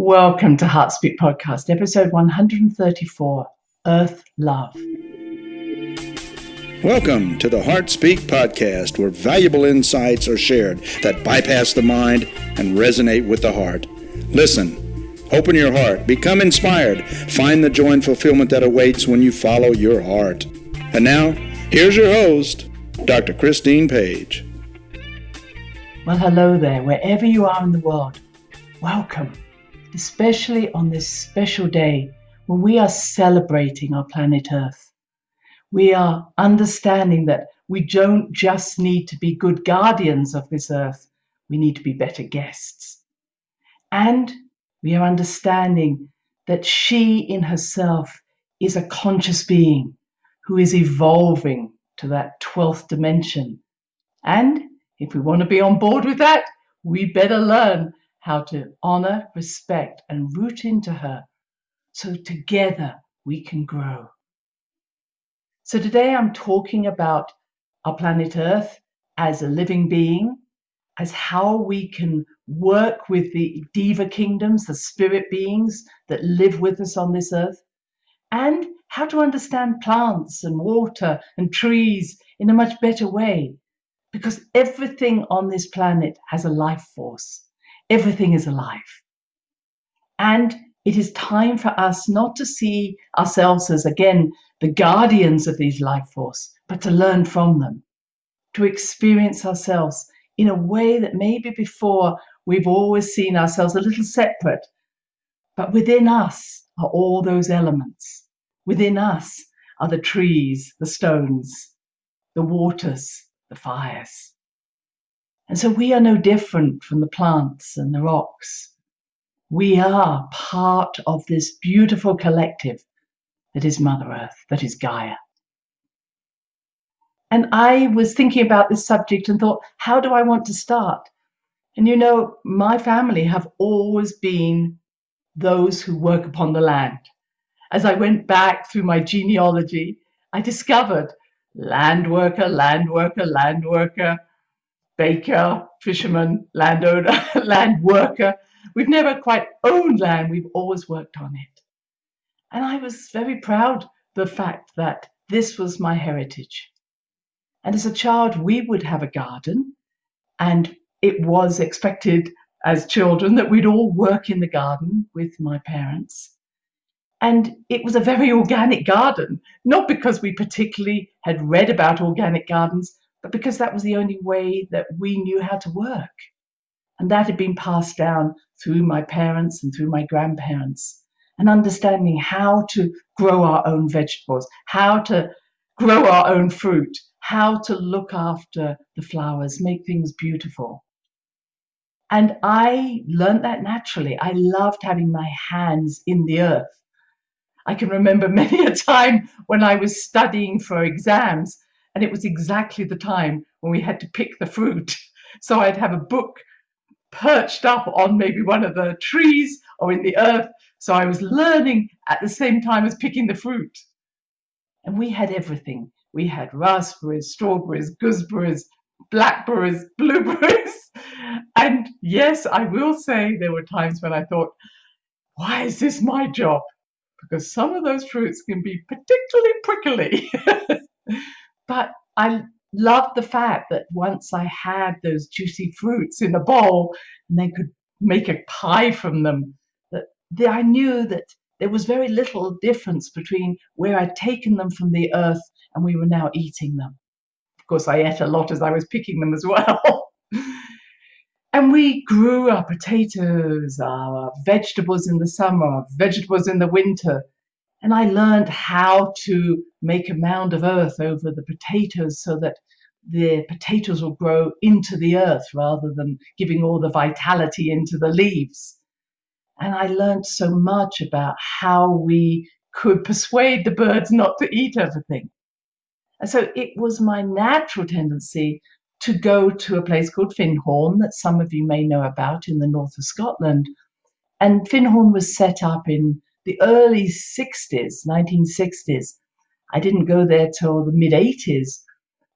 Welcome to Heartspeak Podcast, episode 134 Earth Love. Welcome to the Heartspeak Podcast, where valuable insights are shared that bypass the mind and resonate with the heart. Listen, open your heart, become inspired, find the joy and fulfillment that awaits when you follow your heart. And now, here's your host, Dr. Christine Page. Well, hello there, wherever you are in the world. Welcome especially on this special day when we are celebrating our planet Earth. We are understanding that we don't just need to be good guardians of this earth, we need to be better guests. And we are understanding that she in herself is a conscious being who is evolving to that 12th dimension. And if we want to be on board with that, we better learn how to honor, respect, and root into her so together we can grow. So today I'm talking about our planet Earth as a living being, as how we can work with the deva kingdoms, the spirit beings that live with us on this earth, and how to understand plants and water and trees in a much better way. Because everything on this planet has a life force. Everything is alive. And it is time for us not to see ourselves as, again, the guardians of these life force, but to learn from them, to experience ourselves in a way that maybe before we've always seen ourselves a little separate. But within us are all those elements. Within us are the trees, the stones, the waters, the fires. And so we are no different from the plants and the rocks. We are part of this beautiful collective that is Mother Earth, that is Gaia. And I was thinking about this subject and thought, how do I want to start? And you know, my family have always been those who work upon the land. As I went back through my genealogy, I discovered land worker, land worker, land worker, baker, fisherman, landowner, land worker. We've never quite owned land, we've always worked on it. And I was very proud of the fact that this was my heritage. And as a child, we would have a garden, and it was expected as children that we'd all work in the garden with my parents. And it was a very organic garden, not because we particularly had read about organic gardens, but because that was the only way that we knew how to work. And that had been passed down through my parents and through my grandparents, and understanding how to grow our own vegetables, how to grow our own fruit, how to look after the flowers, make things beautiful. And I learned that naturally. I loved having my hands in the earth. I can remember many a time when I was studying for exams and it was exactly the time when we had to pick the fruit. So I'd have a book perched up on maybe one of the trees or in the earth. So I was learning at the same time as picking the fruit. And we had everything. We had raspberries, strawberries, gooseberries, blackberries, blueberries. And yes, I will say there were times when I thought, why is this my job? Because some of those fruits can be particularly prickly. But I loved the fact that once I had those juicy fruits in a bowl and they could make a pie from them, that I knew that there was very little difference between where I'd taken them from the earth and we were now eating them. Of course, I ate a lot as I was picking them as well. and we grew our potatoes, our vegetables in the summer, vegetables in the winter, and I learned how to make a mound of earth over the potatoes so that the potatoes will grow into the earth rather than giving all the vitality into the leaves. And I learned so much about how we could persuade the birds not to eat everything. And so it was my natural tendency to go to a place called Findhorn that some of you may know about in the north of Scotland. And Findhorn was set up in the early 60s, 1960s. I didn't go there till the mid 80s.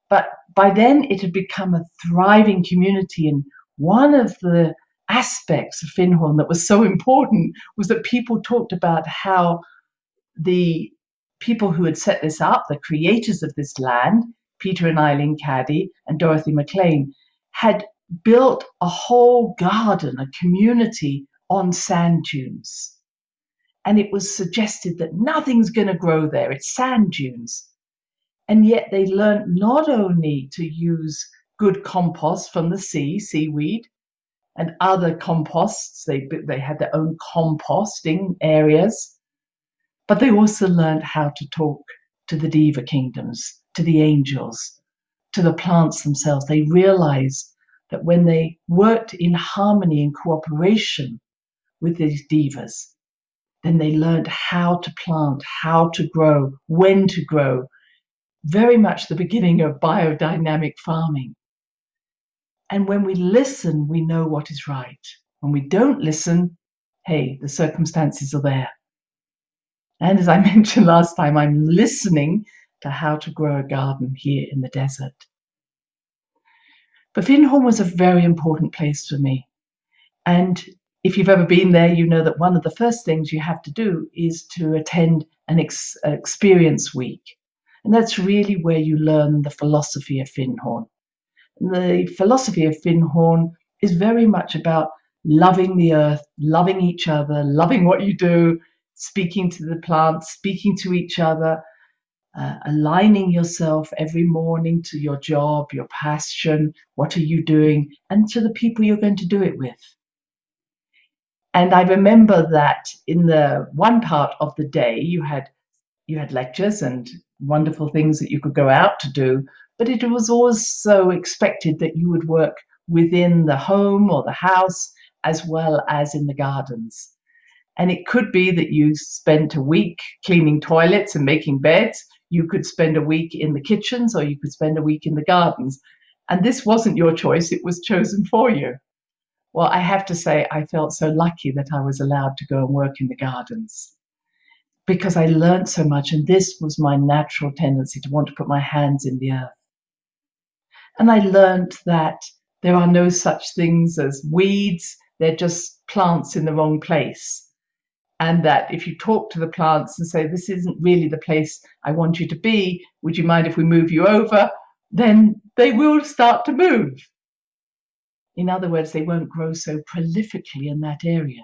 But by then it had become a thriving community. And one of the aspects of Findhorn that was so important was that people talked about how the people who had set this up, the creators of this land, Peter and Eileen Caddy and Dorothy Maclean, had built a whole garden, a community on sand dunes. And it was suggested that nothing's going to grow there, it's sand dunes. And yet they learned not only to use good compost from the sea, seaweed, and other composts. They, they had their own composting areas, but they also learned how to talk to the deva kingdoms, to the angels, to the plants themselves. They realized that when they worked in harmony and cooperation with these Devas, then they learned how to plant, how to grow, when to grow. Very much the beginning of biodynamic farming. And when we listen, we know what is right. When we don't listen, hey, the circumstances are there. And as I mentioned last time, I'm listening to how to grow a garden here in the desert. But Findhorn was a very important place for me. And if you've ever been there, you know that one of the first things you have to do is to attend an ex- experience week. And that's really where you learn the philosophy of Findhorn the philosophy of Findhorn is very much about loving the earth, loving each other, loving what you do, speaking to the plants, speaking to each other, uh, aligning yourself every morning to your job, your passion, what are you doing, and to the people you're going to do it with. And I remember that in the one part of the day you had you had lectures and wonderful things that you could go out to do, but it was also expected that you would work within the home or the house as well as in the gardens. And it could be that you spent a week cleaning toilets and making beds. You could spend a week in the kitchens or you could spend a week in the gardens. And this wasn't your choice, it was chosen for you. Well, I have to say, I felt so lucky that I was allowed to go and work in the gardens because I learned so much. And this was my natural tendency to want to put my hands in the earth. And I learned that there are no such things as weeds, they're just plants in the wrong place. And that if you talk to the plants and say, This isn't really the place I want you to be, would you mind if we move you over? Then they will start to move. In other words, they won't grow so prolifically in that area.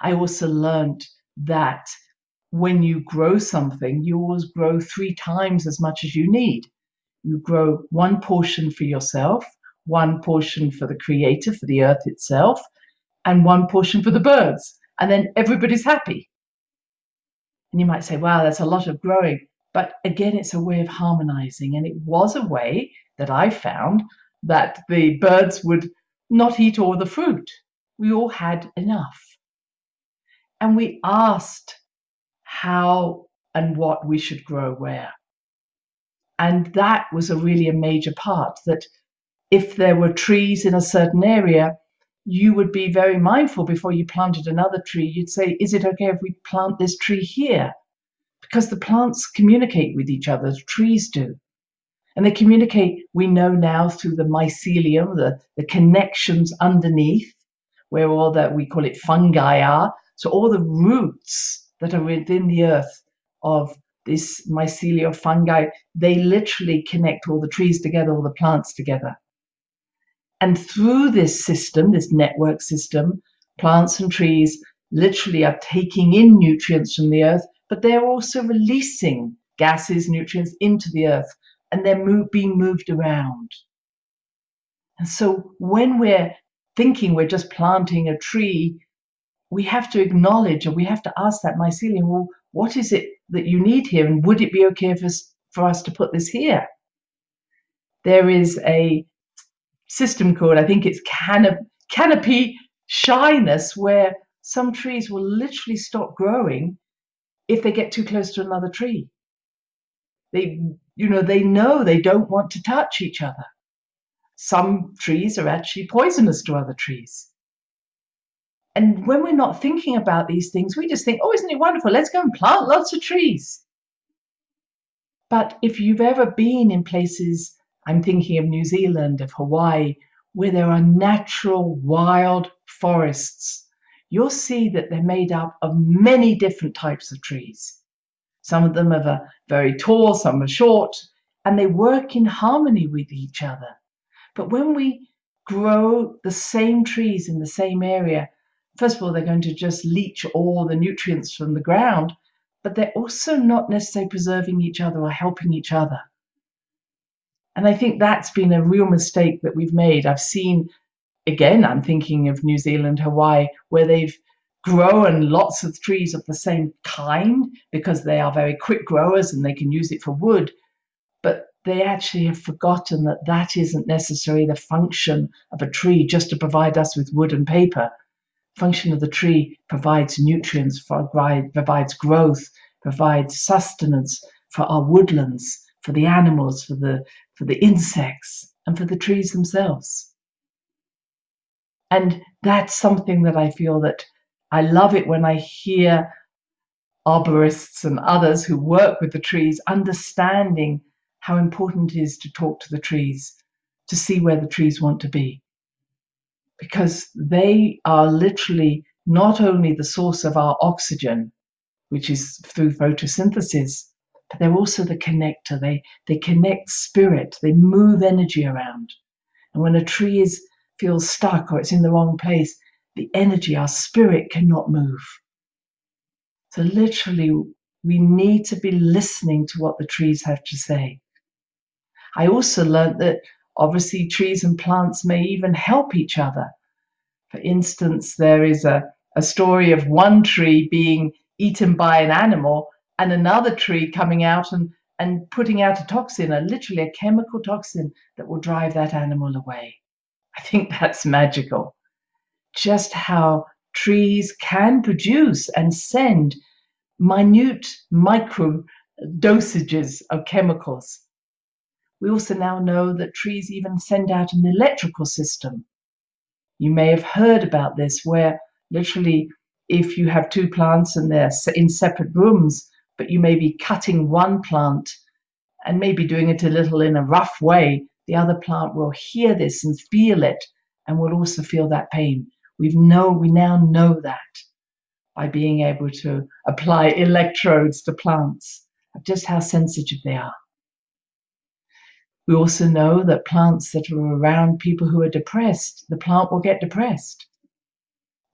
I also learned that when you grow something, you always grow three times as much as you need you grow one portion for yourself, one portion for the creator, for the earth itself, and one portion for the birds. And then everybody's happy. And you might say, wow, that's a lot of growing. But again, it's a way of harmonizing. And it was a way that I found that the birds would not eat all the fruit. We all had enough. And we asked how and what we should grow where. And that was a really a major part that if there were trees in a certain area, you would be very mindful before you planted another tree. You'd say, Is it okay if we plant this tree here? Because the plants communicate with each other, trees do. And they communicate, we know now, through the mycelium, the, the connections underneath, where all that we call it fungi are. So all the roots that are within the earth of this mycelial fungi, they literally connect all the trees together, all the plants together. And through this system, this network system, plants and trees literally are taking in nutrients from the earth, but they're also releasing gases, nutrients into the earth, and they're move, being moved around. And so when we're thinking we're just planting a tree, we have to acknowledge and we have to ask that mycelium, well, what is it that you need here? And would it be okay for us, for us to put this here? There is a system called, I think it's canop- canopy shyness, where some trees will literally stop growing if they get too close to another tree. They, you know, they know they don't want to touch each other. Some trees are actually poisonous to other trees. And when we're not thinking about these things, we just think, oh, isn't it wonderful? Let's go and plant lots of trees. But if you've ever been in places, I'm thinking of New Zealand, of Hawaii, where there are natural wild forests, you'll see that they're made up of many different types of trees. Some of them are very tall, some are short, and they work in harmony with each other. But when we grow the same trees in the same area, first of all, they're going to just leach all the nutrients from the ground, but they're also not necessarily preserving each other or helping each other. And I think that's been a real mistake that we've made. I've seen, again, I'm thinking of New Zealand, Hawaii, where they've grown lots of trees of the same kind because they are very quick growers and they can use it for wood. But they actually have forgotten that that isn't necessarily the function of a tree just to provide us with wood and paper. Function of the tree provides nutrients, provides growth, provides sustenance for our woodlands, for the animals, for the for the insects, and for the trees themselves. And that's something that I feel that I love it when I hear arborists and others who work with the trees understanding how important it is to talk to the trees, to see where the trees want to be. Because they are literally not only the source of our oxygen, which is through photosynthesis, but they're also the connector. They, they connect spirit, they move energy around. And when a tree is, feels stuck or it's in the wrong place, the energy, our spirit cannot move. So, literally, we need to be listening to what the trees have to say. I also learned that obviously trees and plants may even help each other. For instance, there is a, a story of one tree being eaten by an animal and another tree coming out and, and putting out a toxin, a literally a chemical toxin that will drive that animal away. I think that's magical. Just how trees can produce and send minute micro dosages of chemicals we also now know that trees even send out an electrical system. You may have heard about this, where literally, if you have two plants and they're in separate rooms, but you may be cutting one plant and maybe doing it a little in a rough way, the other plant will hear this and feel it and will also feel that pain. We know we now know that by being able to apply electrodes to plants, just how sensitive they are. We also know that plants that are around people who are depressed, the plant will get depressed.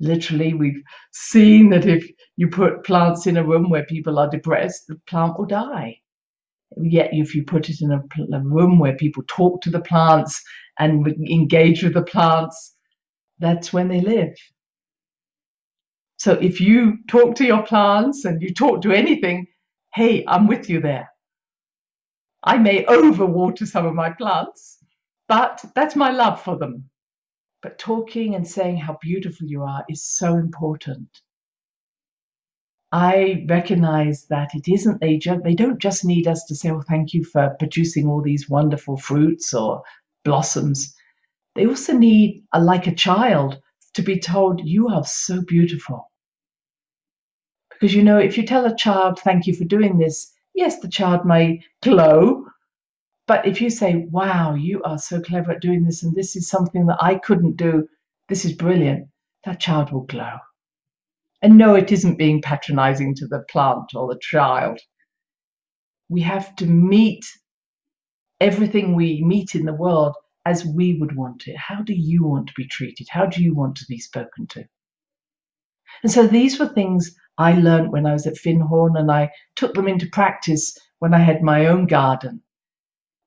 Literally, we've seen that if you put plants in a room where people are depressed, the plant will die. Yet, if you put it in a room where people talk to the plants and engage with the plants, that's when they live. So, if you talk to your plants and you talk to anything, hey, I'm with you there. I may overwater some of my plants, but that's my love for them. But talking and saying how beautiful you are is so important. I recognize that it isn't they just they don't just need us to say, "Oh, thank you for producing all these wonderful fruits or blossoms." They also need, like a child, to be told, "You are so beautiful." Because you know, if you tell a child, "Thank you for doing this," yes, the child may glow. But if you say, wow, you are so clever at doing this, and this is something that I couldn't do, this is brilliant, that child will glow. And no, it isn't being patronizing to the plant or the child. We have to meet everything we meet in the world as we would want it. How do you want to be treated? How do you want to be spoken to? And so these were things I learned when I was at Findhorn, and I took them into practice when I had my own garden.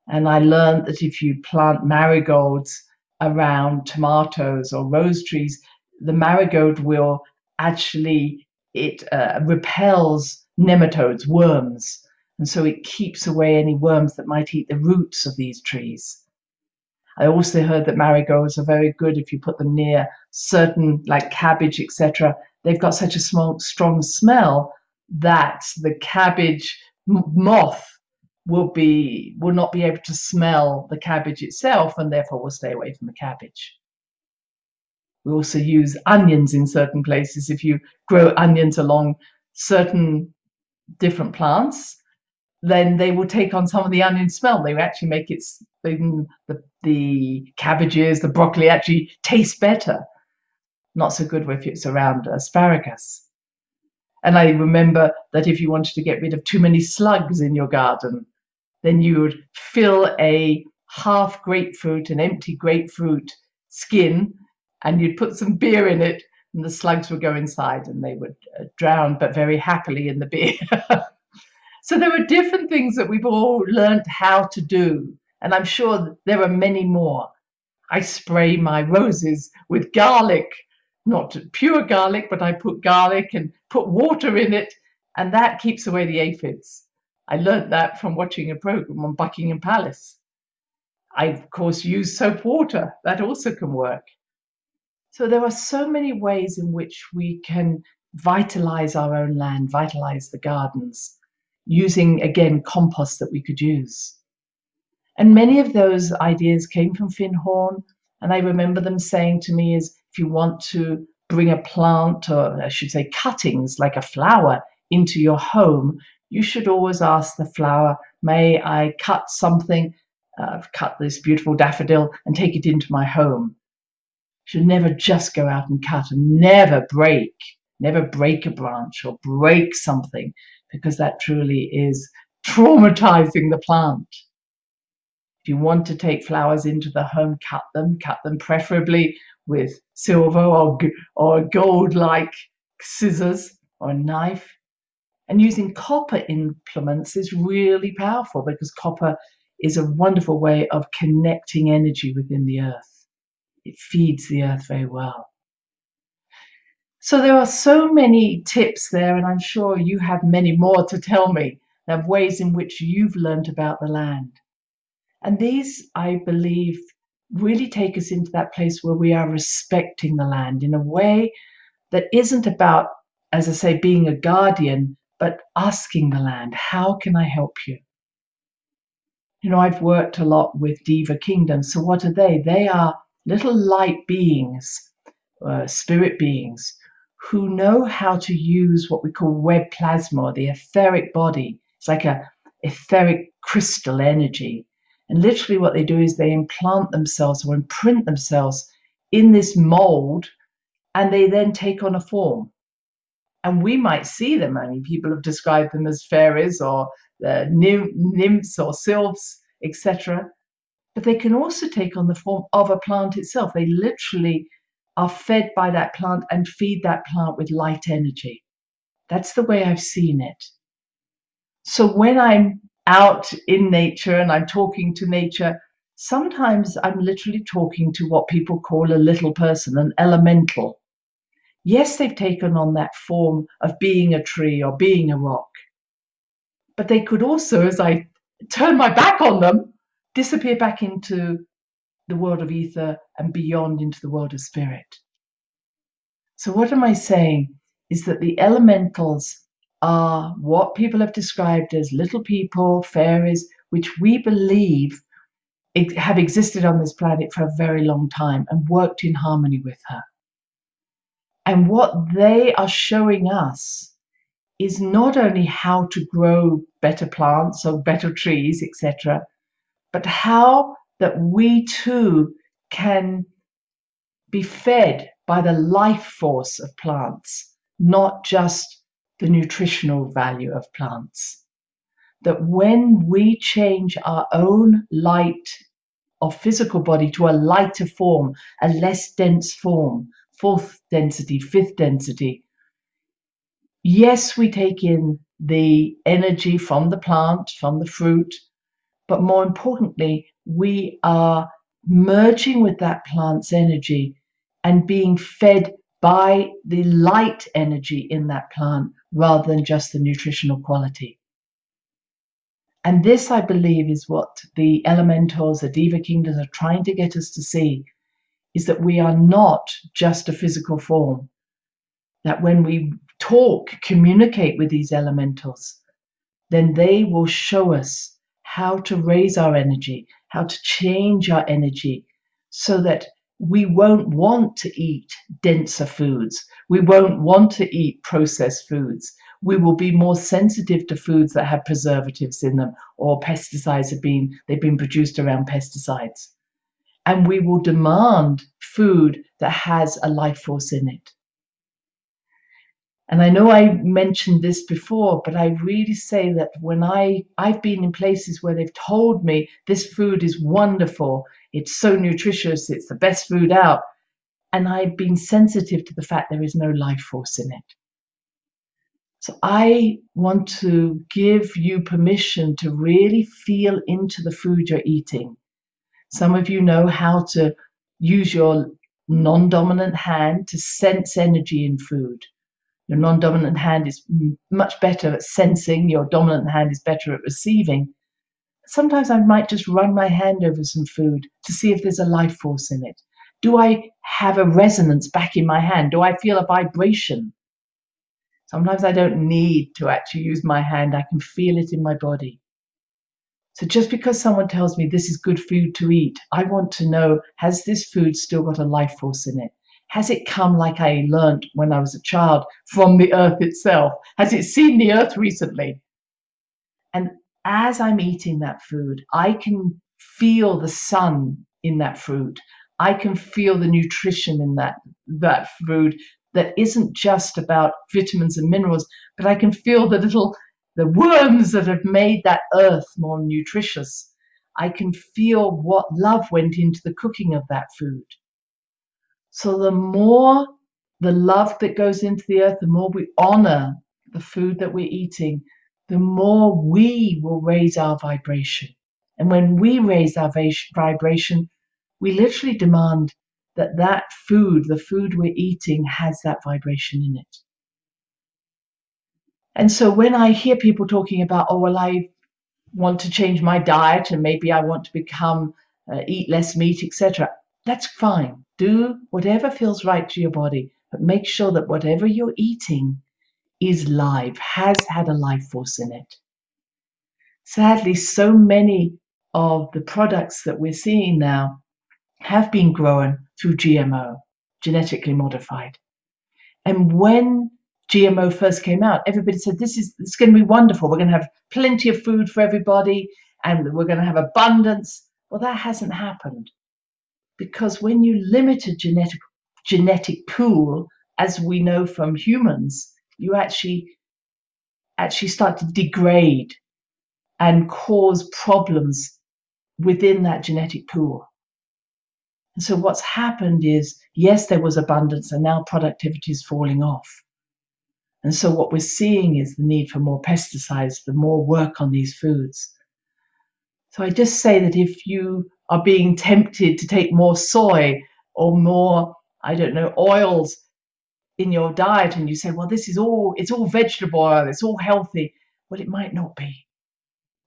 And I learned that if you plant marigolds around tomatoes or rose trees, the marigold will actually it uh, repels nematodes, worms, and so it keeps away any worms that might eat the roots of these trees. I also heard that marigolds are very good if you put them near certain, like cabbage, etc. They've got such a small, strong smell that the cabbage moth will be will not be able to smell the cabbage itself, and therefore will stay away from the cabbage. We also use onions in certain places. If you grow onions along certain different plants, then they will take on some of the onion smell. They actually make it the, the cabbages, the broccoli actually taste better. Not so good if it's around asparagus. And I remember that if you wanted to get rid of too many slugs in your garden, then you would fill a half grapefruit, an empty grapefruit skin, and you'd put some beer in it, and the slugs would go inside and they would uh, drown, but very happily in the beer. so there are different things that we've all learned how to do, and I'm sure there are many more. I spray my roses with garlic, not pure garlic, but I put garlic and put water in it, and that keeps away the aphids. I learnt that from watching a program on Buckingham Palace. I, of course, use soap water. That also can work. So there are so many ways in which we can vitalize our own land, vitalize the gardens, using, again, compost that we could use. And many of those ideas came from Findhorn. And I remember them saying to me is if you want to bring a plant, or I should say cuttings, like a flower, into your home, you should always ask the flower, May I cut something? Uh, I've cut this beautiful daffodil and take it into my home. You should never just go out and cut and never break, never break a branch or break something because that truly is traumatizing the plant. If you want to take flowers into the home, cut them, cut them preferably with silver or, or gold like scissors or a knife and using copper implements is really powerful because copper is a wonderful way of connecting energy within the earth. It feeds the earth very well. So there are so many tips there, and I'm sure you have many more to tell me of ways in which you've learned about the land. And these, I believe, really take us into that place where we are respecting the land in a way that isn't about, as I say, being a guardian, but asking the land, how can I help you? You know, I've worked a lot with Deva Kingdom. So, what are they? They are little light beings, uh, spirit beings, who know how to use what we call web plasma, the etheric body. It's like a etheric crystal energy. And literally, what they do is they implant themselves or imprint themselves in this mold, and they then take on a form and we might see them. I mean, people have described them as fairies or uh, nymphs or sylphs, etc. But they can also take on the form of a plant itself. They literally are fed by that plant and feed that plant with light energy. That's the way I've seen it. So when I'm out in nature and I'm talking to nature, sometimes I'm literally talking to what people call a little person, an elemental. Yes, they've taken on that form of being a tree or being a rock. But they could also, as I turn my back on them, disappear back into the world of ether and beyond into the world of spirit. So, what am I saying? Is that the elementals are what people have described as little people, fairies, which we believe have existed on this planet for a very long time and worked in harmony with her. And what they are showing us is not only how to grow better plants or better trees, etc., but how that we too can be fed by the life force of plants, not just the nutritional value of plants. That when we change our own light of physical body to a lighter form, a less dense form, fourth density, fifth density. Yes, we take in the energy from the plant, from the fruit, but more importantly, we are merging with that plant's energy and being fed by the light energy in that plant rather than just the nutritional quality. And this, I believe, is what the elementals, the deva kingdoms are trying to get us to see is that we are not just a physical form. That when we talk, communicate with these elementals, then they will show us how to raise our energy, how to change our energy so that we won't want to eat denser foods. We won't want to eat processed foods. We will be more sensitive to foods that have preservatives in them or pesticides have been they've been produced around pesticides. And we will demand food that has a life force in it. And I know I mentioned this before, but I really say that when I I've been in places where they've told me this food is wonderful, it's so nutritious, it's the best food out, and I've been sensitive to the fact there is no life force in it. So I want to give you permission to really feel into the food you're eating. Some of you know how to use your non-dominant hand to sense energy in food your non-dominant hand is much better at sensing your dominant hand is better at receiving. Sometimes i might just run my hand over some food to see if there's a life force in it. Do i have a resonance back in my hand? Do i feel a vibration? Sometimes i don't need to actually use my hand. I can feel it in my body. So just because someone tells me this is good food to eat i want to know has this food still got a life force in it has it come like I learned when I was a child from the earth itself? Has it seen the earth recently? And as I'm eating that food, I can feel the sun in that food. I can feel the nutrition in that, that food that isn't just about vitamins and minerals, but I can feel the little the worms that have made that earth more nutritious. I can feel what love went into the cooking of that food. So the more the love that goes into the earth, the more we honor the food that we're eating, the more we will raise our vibration. And when we raise our vibration, we literally demand that that food, the food we're eating, has that vibration in it. And so when I hear people talking about, oh, well, I want to change my diet and maybe I want to become, uh, eat less meat, etc., that's fine. Do whatever feels right to your body, but make sure that whatever you're eating is live, has had a life force in it. Sadly, so many of the products that we're seeing now have been grown through GMO, genetically modified. And when GMO first came out, everybody said this is going to be wonderful. We're going to have plenty of food for everybody and we're going to have abundance. Well, that hasn't happened because when you limit a genetic genetic pool, as we know from humans, you actually actually start to degrade and cause problems within that genetic pool. And so what's happened is, yes, there was abundance and now productivity is falling off. And so what we're seeing is the need for more pesticides, the more work on these foods. So I just say that if you are being tempted to take more soy or more, I don't know, oils in your diet and you say, well, this is all, it's all vegetable oil, it's all healthy. Well, it might not be.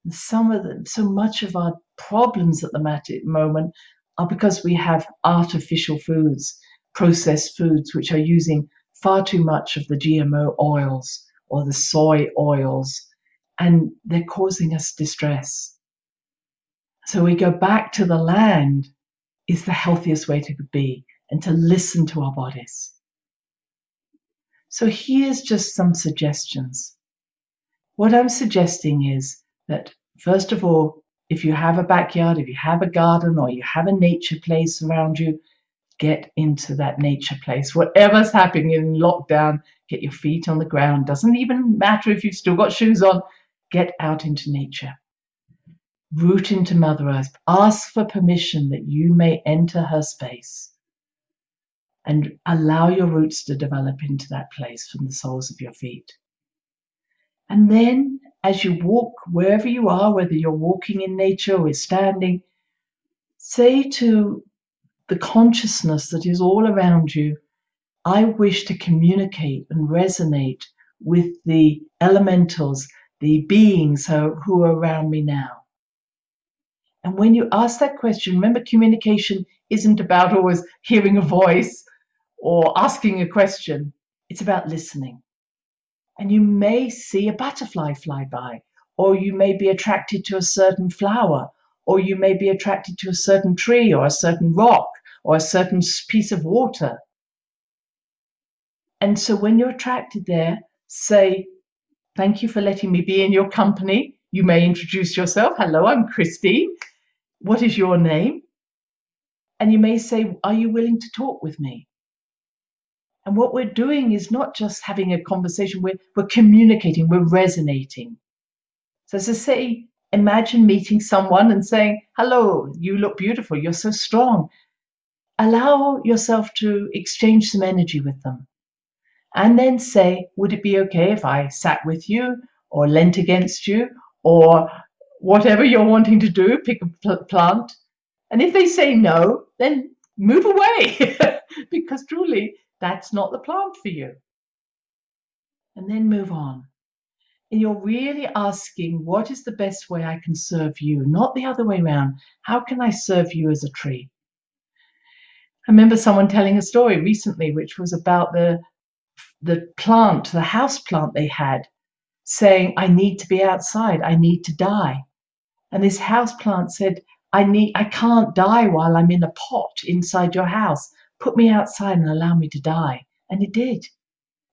And some of the, so much of our problems at the moment are because we have artificial foods, processed foods, which are using far too much of the GMO oils or the soy oils, and they're causing us distress. So we go back to the land is the healthiest way to be and to listen to our bodies. So here's just some suggestions. What I'm suggesting is that, first of all, if you have a backyard, if you have a garden, or you have a nature place around you, get into that nature place. Whatever's happening in lockdown, get your feet on the ground. Doesn't even matter if you've still got shoes on, get out into nature root into Mother Earth. Ask for permission that you may enter her space and allow your roots to develop into that place from the soles of your feet. And then, as you walk wherever you are, whether you're walking in nature or standing, say to the consciousness that is all around you, I wish to communicate and resonate with the elementals, the beings who are around me now. And when you ask that question, remember communication isn't about always hearing a voice or asking a question, it's about listening. And you may see a butterfly fly by, or you may be attracted to a certain flower, or you may be attracted to a certain tree, or a certain rock, or a certain piece of water. And so when you're attracted there, say, Thank you for letting me be in your company. You may introduce yourself. Hello, I'm Christine. What is your name? And you may say, Are you willing to talk with me? And what we're doing is not just having a conversation, we're, we're communicating, we're resonating. So, as I say, imagine meeting someone and saying, Hello, you look beautiful, you're so strong. Allow yourself to exchange some energy with them. And then say, Would it be okay if I sat with you or leant against you or whatever you're wanting to do, pick a pl- plant? And if they say no, then move away because truly that's not the plant for you. And then move on and you're really asking, what is the best way I can serve you? Not the other way around. How can I serve you as a tree? I remember someone telling a story recently, which was about the the plant, the house plant they had, saying, I need to be outside, I need to die. And this house plant said, I need I can't die while I'm in a pot inside your house. Put me outside and allow me to die. And it did.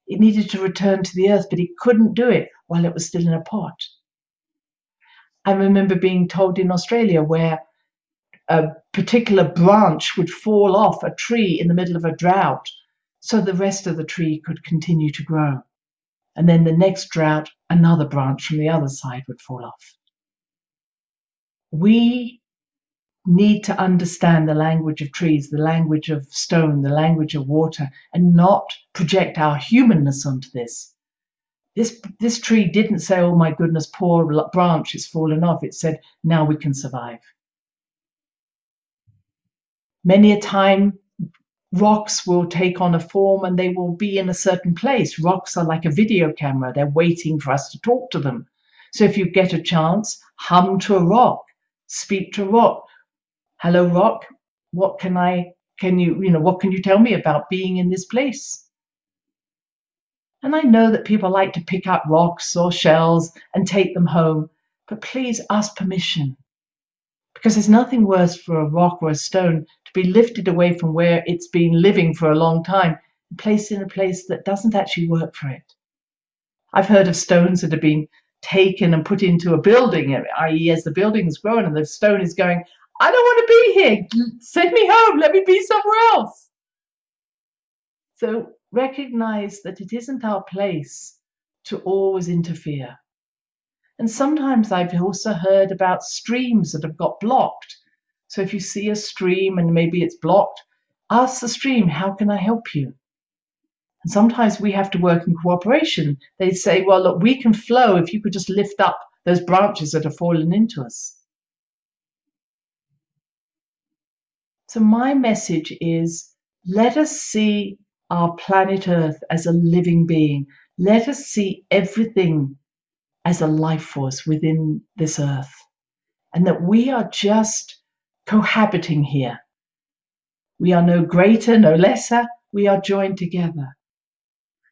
It needed to return to the earth, but it couldn't do it while it was still in a pot. I remember being told in Australia where a particular branch would fall off a tree in the middle of a drought so the rest of the tree could continue to grow. And then the next drought, another branch from the other side would fall off. We need to understand the language of trees, the language of stone, the language of water, and not project our humanness onto this. This, this tree didn't say, oh my goodness, poor branch it's fallen off. It said, now we can survive. Many a time, rocks will take on a form and they will be in a certain place. Rocks are like a video camera, they're waiting for us to talk to them. So if you get a chance, hum to a rock, speak to rock, hello rock. What can i can you you know what can you tell me about being in this place? And i know that people like to pick up rocks or shells and take them home but please ask permission. Because there's nothing worse for a rock or a stone to be lifted away from where it's been living for a long time and placed in a place that doesn't actually work for it. I've heard of stones that have been taken and put into a building, i.e., as the building is growing and the stone is going, I don't want to be here. Send me home. Let me be somewhere else. So recognize that it isn't our place to always interfere. And sometimes I've also heard about streams that have got blocked. So if you see a stream and maybe it's blocked, ask the stream, how can I help you? And sometimes we have to work in cooperation. They say, well, look, we can flow if you could just lift up those branches that have fallen into us. So, my message is let us see our planet Earth as a living being. Let us see everything as a life force within this earth. And that we are just cohabiting here. We are no greater, no lesser. We are joined together.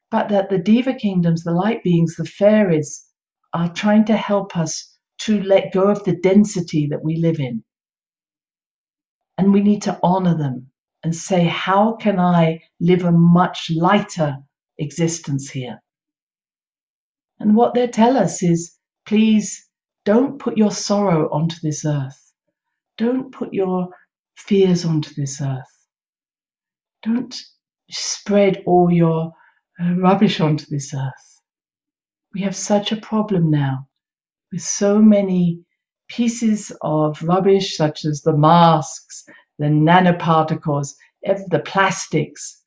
But that the Deva kingdoms, the light beings, the fairies, are trying to help us to let go of the density that we live in and we need to honor them and say, how can I live a much lighter existence here? And what they tell us is, please don't put your sorrow onto this earth. Don't put your fears onto this earth. Don't spread all your rubbish onto this earth. We have such a problem now with so many pieces of rubbish such as the masks, the nanoparticles, the plastics.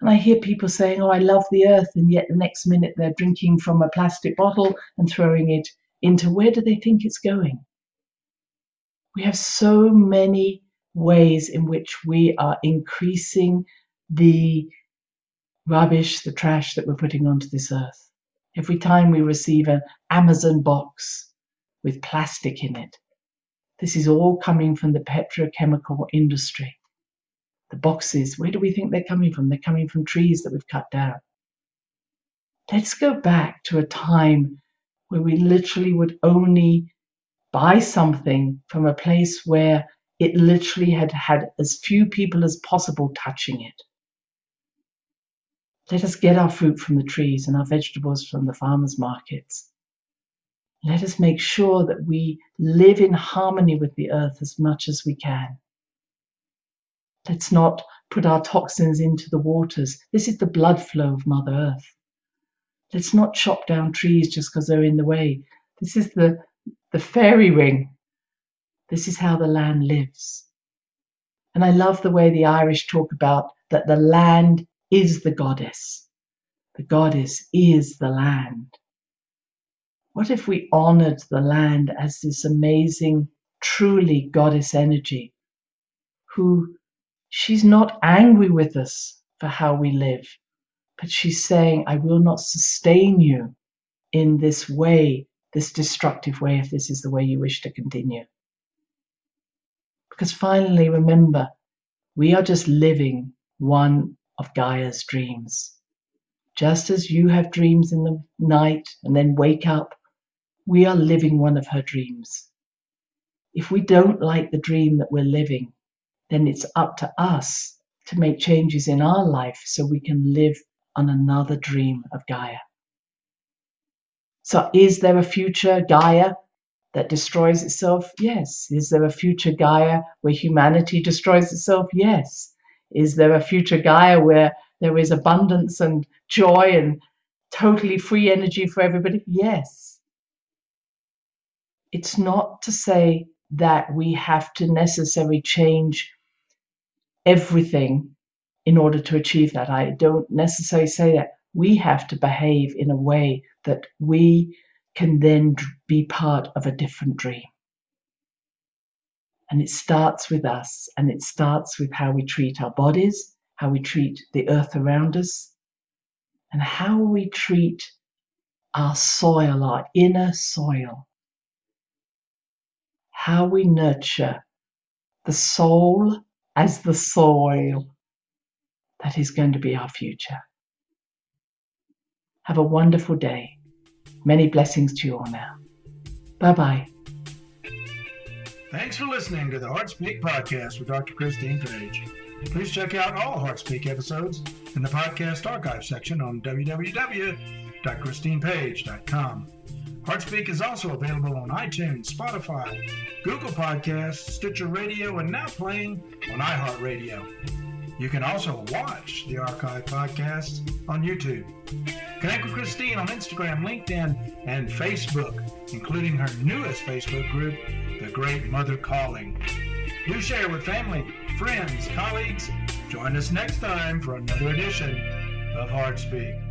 And I hear people saying, Oh, I love the earth, and yet the next minute they're drinking from a plastic bottle and throwing it into where do they think it's going? We have so many ways in which we are increasing the rubbish, the trash that we're putting onto this earth. Every time we receive an Amazon box, with plastic in it. This is all coming from the petrochemical industry. The boxes, where do we think they're coming from? They're coming from trees that we've cut down. Let's go back to a time where we literally would only buy something from a place where it literally had had as few people as possible touching it. Let us get our fruit from the trees and our vegetables from the farmers' markets. Let us make sure that we live in harmony with the earth as much as we can. Let's not put our toxins into the waters. This is the blood flow of Mother Earth. Let's not chop down trees just because they're in the way. This is the, the fairy ring. This is how the land lives. And I love the way the Irish talk about that the land is the goddess. The goddess is the land. What if we honored the land as this amazing, truly goddess energy who she's not angry with us for how we live, but she's saying, I will not sustain you in this way, this destructive way, if this is the way you wish to continue. Because finally, remember, we are just living one of Gaia's dreams. Just as you have dreams in the night and then wake up, we are living one of her dreams. If we don't like the dream that we're living, then it's up to us to make changes in our life so we can live on another dream of Gaia. So, is there a future Gaia that destroys itself? Yes. Is there a future Gaia where humanity destroys itself? Yes. Is there a future Gaia where there is abundance and joy and totally free energy for everybody? Yes. It's not to say that we have to necessarily change everything in order to achieve that. I don't necessarily say that. We have to behave in a way that we can then be part of a different dream. And it starts with us, and it starts with how we treat our bodies, how we treat the earth around us, and how we treat our soil, our inner soil. How we nurture the soul as the soil that is going to be our future. Have a wonderful day. Many blessings to you all now. Bye bye. Thanks for listening to the HeartSpeak podcast with Dr. Christine Page. Please check out all HeartSpeak episodes in the podcast archive section on www.christinepage.com. HeartSpeak is also available on iTunes, Spotify, Google Podcasts, Stitcher Radio, and now playing on iHeartRadio. You can also watch the archive podcasts on YouTube. Connect with Christine on Instagram, LinkedIn, and Facebook, including her newest Facebook group, The Great Mother Calling. Do share with family, friends, colleagues. Join us next time for another edition of HeartSpeak.